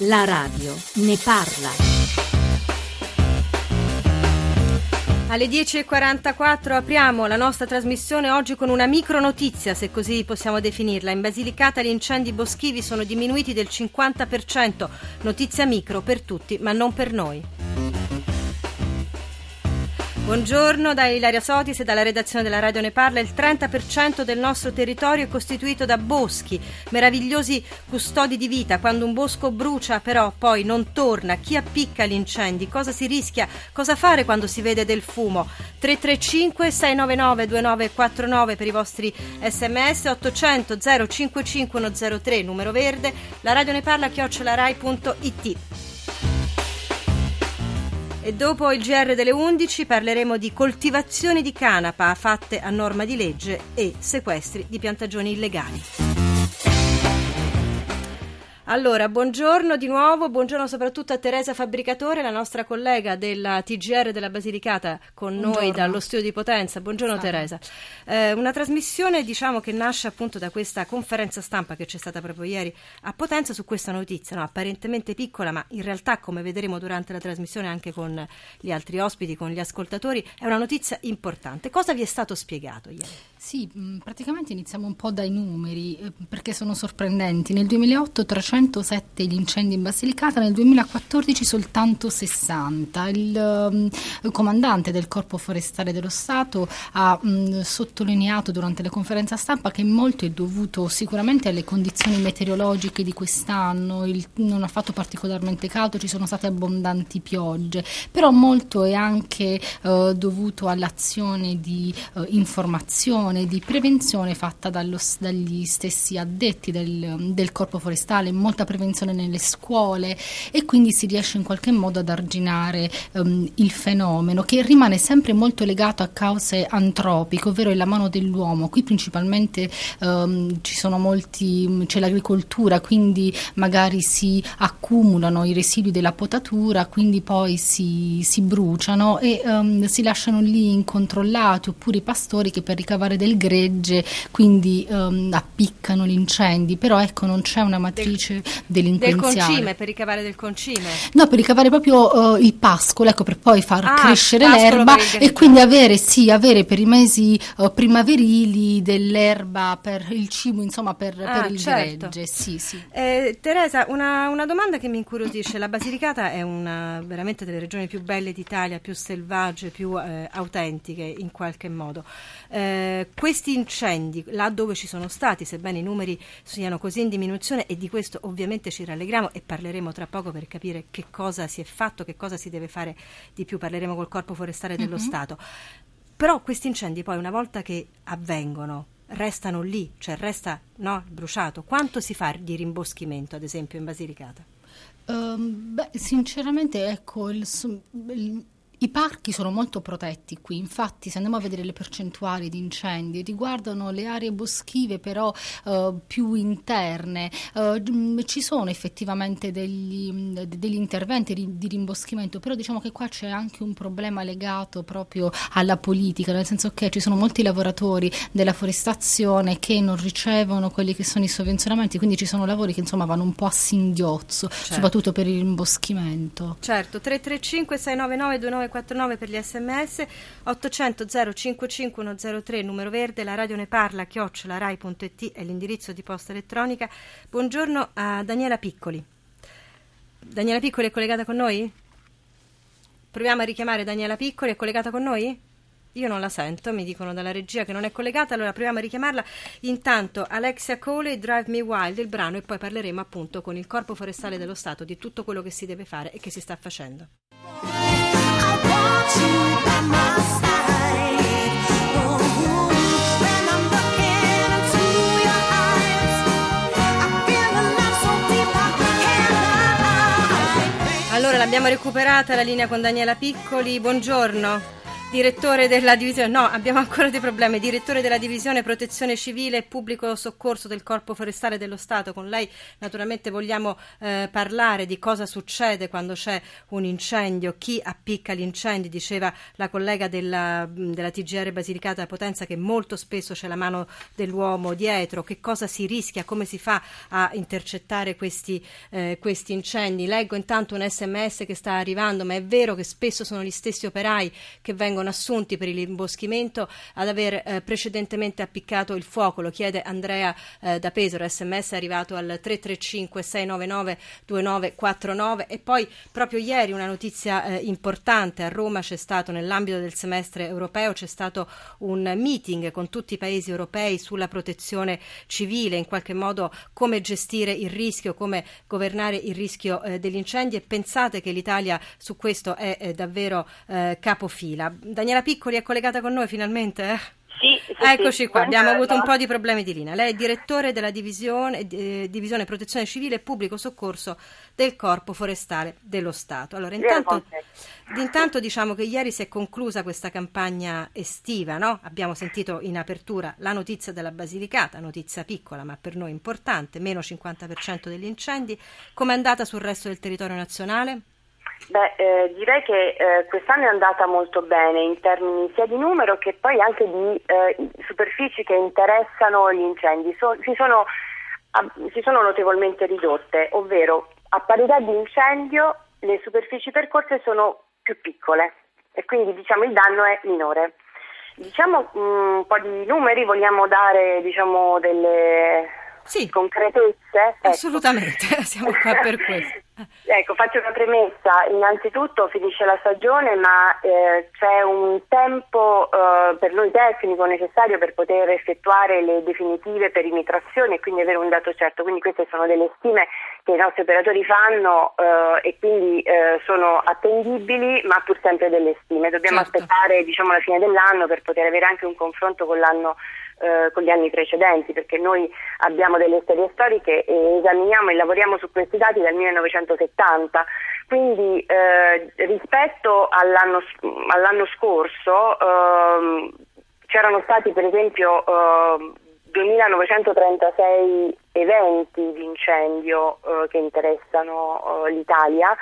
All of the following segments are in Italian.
La radio ne parla. Alle 10.44 apriamo la nostra trasmissione oggi con una micro notizia, se così possiamo definirla. In Basilicata gli incendi boschivi sono diminuiti del 50%. Notizia micro per tutti, ma non per noi. Buongiorno da Ilaria Sotis e dalla redazione della Radio Ne Parla. Il 30% del nostro territorio è costituito da boschi, meravigliosi custodi di vita. Quando un bosco brucia però poi non torna, chi appicca gli incendi? Cosa si rischia? Cosa fare quando si vede del fumo? 335 699 2949 per i vostri sms 800 055 103 numero verde la radio ne parla chiocciolarai.it e dopo il GR delle 11 parleremo di coltivazioni di canapa fatte a norma di legge e sequestri di piantagioni illegali. Allora, buongiorno di nuovo, buongiorno soprattutto a Teresa Fabbricatore, la nostra collega della TGR della Basilicata con buongiorno. noi dallo studio di Potenza. Buongiorno Ciao. Teresa. Eh, una trasmissione diciamo che nasce appunto da questa conferenza stampa che c'è stata proprio ieri a Potenza su questa notizia, no? apparentemente piccola, ma in realtà come vedremo durante la trasmissione anche con gli altri ospiti, con gli ascoltatori, è una notizia importante. Cosa vi è stato spiegato ieri? Sì, praticamente iniziamo un po' dai numeri eh, perché sono sorprendenti. Nel 2008 307 gli incendi in Basilicata, nel 2014 soltanto 60. Il, il comandante del Corpo Forestale dello Stato ha mh, sottolineato durante la conferenza stampa che molto è dovuto sicuramente alle condizioni meteorologiche di quest'anno, il, non ha fatto particolarmente caldo, ci sono state abbondanti piogge, però molto è anche eh, dovuto all'azione di eh, informazione azione di prevenzione fatta dallo, dagli stessi addetti del, del, corpo forestale, molta prevenzione nelle scuole e quindi si riesce in qualche modo ad arginare um, il fenomeno che rimane sempre molto legato a cause antropiche, ovvero la mano dell'uomo. Qui principalmente um, ci sono molti, c'è l'agricoltura, quindi magari si accumulano i residui della potatura, quindi poi si, si bruciano e um, si lasciano lì incontrollati oppure i pastori che per ricavare del del gregge, quindi um, appiccano gli incendi, però ecco non c'è una matrice del, delinquenziale. Del concime, per ricavare del concime? No, per ricavare proprio uh, il pascolo, ecco, per poi far ah, crescere l'erba e quindi avere, sì, avere per i mesi uh, primaverili dell'erba per il cibo, insomma per, ah, per il certo. gregge. Sì, sì. Eh, Teresa, una, una, domanda che mi incuriosisce, la Basilicata è una veramente delle regioni più belle d'Italia, più selvagge, più eh, autentiche in qualche modo. Eh, questi incendi, là dove ci sono stati, sebbene i numeri siano così in diminuzione, e di questo ovviamente ci rallegriamo e parleremo tra poco per capire che cosa si è fatto, che cosa si deve fare di più, parleremo col Corpo Forestale dello mm-hmm. Stato. Però questi incendi poi una volta che avvengono, restano lì, cioè resta no, bruciato. Quanto si fa di rimboschimento, ad esempio, in Basilicata? Um, beh, sinceramente, ecco, il, il i parchi sono molto protetti qui, infatti se andiamo a vedere le percentuali di incendi riguardano le aree boschive però eh, più interne, eh, ci sono effettivamente degli, degli interventi di rimboschimento, però diciamo che qua c'è anche un problema legato proprio alla politica, nel senso che ci sono molti lavoratori della forestazione che non ricevono quelli che sono i sovvenzionamenti, quindi ci sono lavori che insomma vanno un po' a singhiozzo, certo. soprattutto per il rimboschimento. Certo, 335 699 29 3949 per gli sms 800 055 103 numero verde la radio ne parla chiocciolarai.it è l'indirizzo di posta elettronica buongiorno a Daniela Piccoli Daniela Piccoli è collegata con noi? proviamo a richiamare Daniela Piccoli è collegata con noi? Io non la sento, mi dicono dalla regia che non è collegata, allora proviamo a richiamarla. Intanto Alexia Cole e Drive Me Wild, il brano, e poi parleremo appunto con il Corpo Forestale dello Stato di tutto quello che si deve fare e che si sta facendo. Allora l'abbiamo recuperata la linea con Daniela Piccoli, buongiorno. Direttore della divisione, no, abbiamo ancora dei problemi, direttore della divisione protezione civile e pubblico soccorso del Corpo Forestale dello Stato. Con lei naturalmente vogliamo eh, parlare di cosa succede quando c'è un incendio, chi appicca gli incendi, diceva la collega della, della TGR Basilicata Potenza che molto spesso c'è la mano dell'uomo dietro, che cosa si rischia, come si fa a intercettare questi, eh, questi incendi. Leggo intanto un sms che sta arrivando, ma è vero che spesso sono gli stessi operai che vengono vengono assunti per il rimboschimento ad aver eh, precedentemente appiccato il fuoco. Lo chiede Andrea eh, da Pesaro. SMS è arrivato al 335 699 2949 e poi proprio ieri una notizia eh, importante a Roma c'è stato nell'ambito del semestre europeo c'è stato un meeting con tutti i paesi europei sulla protezione civile, in qualche modo come gestire il rischio, come governare il rischio eh, degli incendi e pensate che l'Italia su questo è eh, davvero eh, capofila. Daniela Piccoli è collegata con noi finalmente? Eh? Sì, sì, Eccoci sì. qua, abbiamo avuto un po' di problemi di linea. Lei è direttore della divisione, eh, divisione Protezione Civile e Pubblico Soccorso del Corpo Forestale dello Stato. Allora, intanto, intanto diciamo che ieri si è conclusa questa campagna estiva, no? Abbiamo sentito in apertura la notizia della Basilicata, notizia piccola ma per noi importante, meno 50% degli incendi. Com'è andata sul resto del territorio nazionale? Beh, eh, direi che eh, quest'anno è andata molto bene in termini sia di numero che poi anche di eh, superfici che interessano gli incendi. So, si, sono, a, si, sono, notevolmente ridotte, ovvero a parità di incendio le superfici percorse sono più piccole e quindi diciamo il danno è minore. Diciamo mh, mm, un po' di numeri, vogliamo dare diciamo, delle sì. concretezze? Ecco. Assolutamente, siamo qua per questo. Ecco, faccio una premessa. Innanzitutto finisce la stagione, ma eh, c'è un tempo eh, per noi tecnico necessario per poter effettuare le definitive perimetrazioni e quindi avere un dato certo. Quindi queste sono delle stime che i nostri operatori fanno eh, e quindi eh, sono attendibili, ma pur sempre delle stime. Dobbiamo certo. aspettare diciamo, la fine dell'anno per poter avere anche un confronto con l'anno eh, con gli anni precedenti, perché noi abbiamo delle storie storiche e esaminiamo e lavoriamo su questi dati dal 1970. Quindi eh, rispetto all'anno, all'anno scorso ehm, c'erano stati per esempio eh, 2936 eventi di incendio eh, che interessano eh, l'Italia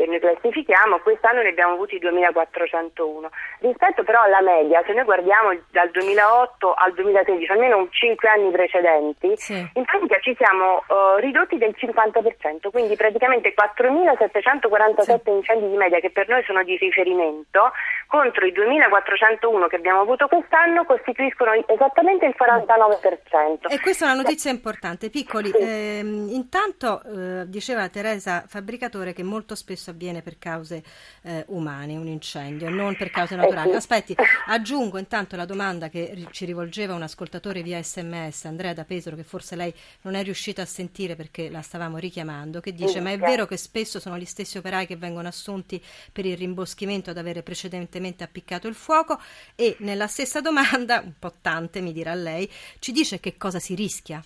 che noi classifichiamo, quest'anno ne abbiamo avuti 2401. Rispetto però alla media, se noi guardiamo dal 2008 al 2013, almeno 5 anni precedenti, sì. in pratica ci siamo uh, ridotti del 50%, quindi praticamente 4747 sì. incendi di media che per noi sono di riferimento, contro i 2401 che abbiamo avuto quest'anno costituiscono esattamente il 49%. E questa è una notizia importante. Piccoli, sì. ehm, intanto eh, diceva Teresa Fabbricatore che molto spesso avviene per cause eh, umane, un incendio, non per cause naturali. Aspetti, aggiungo intanto la domanda che ci rivolgeva un ascoltatore via sms, Andrea da Pesaro, che forse lei non è riuscita a sentire perché la stavamo richiamando, che dice ma è vero che spesso sono gli stessi operai che vengono assunti per il rimboschimento ad avere precedentemente appiccato il fuoco e nella stessa domanda, un po' tante mi dirà lei, ci dice che cosa si rischia.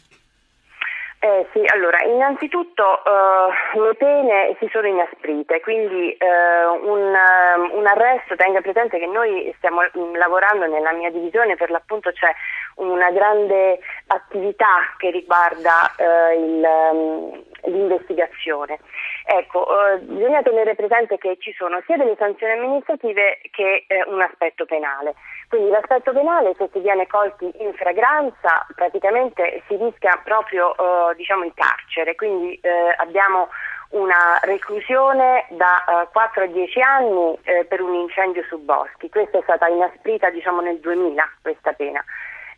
Eh, sì, allora, innanzitutto uh, le pene si sono inasprite, quindi uh, un, uh, un, arresto, tenga presente che noi stiamo mm, lavorando nella mia divisione, per l'appunto c'è una grande attività che riguarda il, um, l'investigazione. Ecco, bisogna tenere presente che ci sono sia delle sanzioni amministrative che un aspetto penale. Quindi l'aspetto penale, se si viene colti in fragranza, praticamente si rischia proprio eh, diciamo il carcere, quindi eh, abbiamo una reclusione da eh, 4 a 10 anni eh, per un incendio su boschi. Questa è stata inasprita diciamo, nel 2000, questa pena.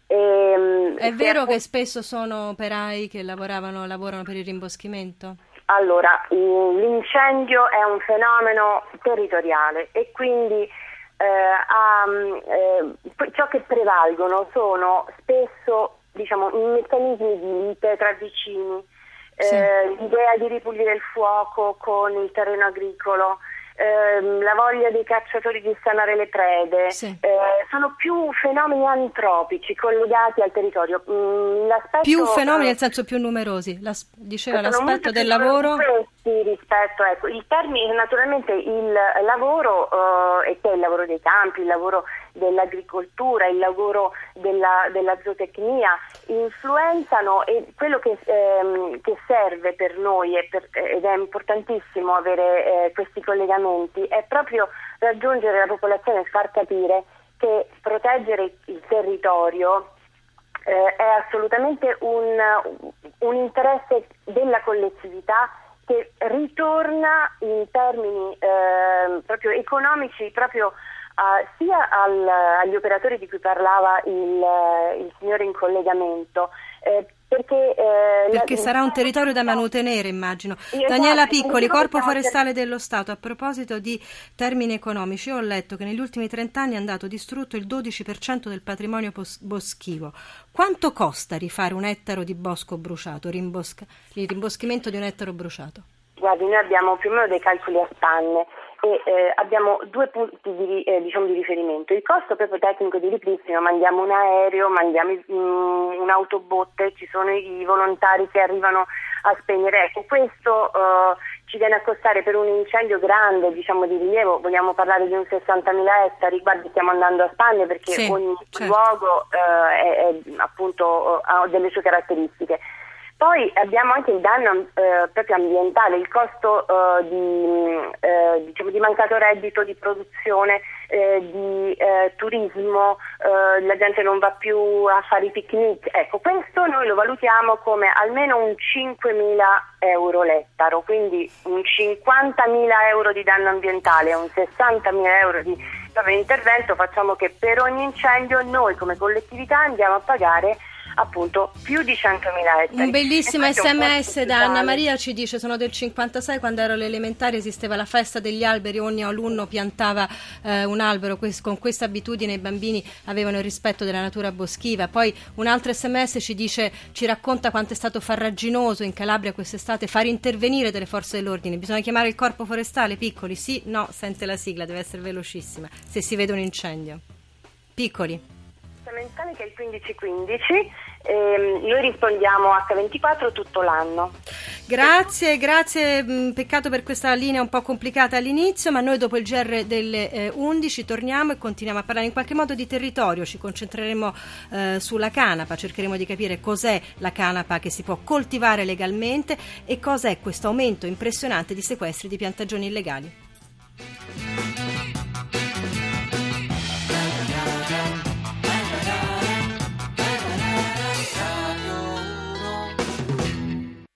E, ehm, è vero che spesso sono operai che lavoravano, lavorano per il rimboschimento? Allora, l'incendio è un fenomeno territoriale e quindi eh, a, eh, ciò che prevalgono sono spesso diciamo, meccanismi di lite tra vicini, sì. eh, l'idea di ripulire il fuoco con il terreno agricolo, ehm, la voglia dei cacciatori di stanare le prede, sì. eh, sono più fenomeni antropici collegati al territorio. Mm, più fenomeni nel senso più numerosi, L'as- diceva l'aspetto del lavoro. Queste, Sì, rispetto, ecco, il termine, naturalmente il lavoro, eh, il lavoro dei campi, il lavoro dell'agricoltura, il lavoro della, della zootecnia, influenzano e quello che, ehm, che serve per noi per, ed è importantissimo avere eh, questi collegamenti è proprio raggiungere la popolazione e far capire che proteggere il territorio eh, è assolutamente un, un interesse della collettività che ritorna in termini eh, proprio economici proprio uh, sia al, agli operatori di cui parlava il, il signore in collegamento eh, perché, eh, perché la, sarà un territorio da manutenere, immagino. Esatto, Daniela Piccoli, Corpo Forestale dello Stato, a proposito di termini economici, io ho letto che negli ultimi 30 anni è andato distrutto il 12% del patrimonio pos- boschivo. Quanto costa rifare un ettaro di bosco bruciato, rimbosca- il rimboschimento di un ettaro bruciato? Guardi, noi abbiamo più o meno dei calcoli a spanne e eh, abbiamo due punti di, eh, diciamo, di, riferimento. Il costo proprio tecnico di ripristino, mandiamo un aereo, mandiamo mm, un'autobotte, ci sono i volontari che arrivano a spegnere. Ecco, questo eh, ci viene a costare per un incendio grande, diciamo di rilievo, vogliamo parlare di un 60.000 ettari, guardi stiamo andando a Spagna perché sì, ogni certo. luogo eh, è, è, appunto, ha delle sue caratteristiche. Poi abbiamo anche il danno eh, proprio ambientale, il costo eh, di, eh, diciamo, di, mancato reddito, di produzione, eh, di eh, turismo, eh, la gente non va più a fare i picnic. Ecco, questo noi lo valutiamo come almeno un 5.000 euro l'ettaro, quindi un 50.000 euro di danno ambientale un 60.000 euro di intervento. Facciamo che per ogni incendio noi come collettività andiamo a pagare appunto più di 100.000 ettari. Un bellissimo sms da Anna Maria ci dice sono del 56 quando ero alle elementari esisteva la festa degli alberi ogni alunno piantava eh, un albero con questa abitudine i bambini avevano il rispetto della natura boschiva. Poi un altro sms ci dice ci racconta quanto è stato farraginoso in Calabria quest'estate far intervenire delle forze dell'ordine. Bisogna chiamare il corpo forestale piccoli? Sì? No? Sente la sigla deve essere velocissima se si vede un incendio. Piccoli fondamentale che è il 1515 ehm, noi rispondiamo H24 tutto l'anno. Grazie, grazie, mm, peccato per questa linea un po' complicata all'inizio, ma noi dopo il GR delle eh, 11 torniamo e continuiamo a parlare in qualche modo di territorio, ci concentreremo eh, sulla canapa, cercheremo di capire cos'è la canapa che si può coltivare legalmente e cos'è questo aumento impressionante di sequestri di piantagioni illegali.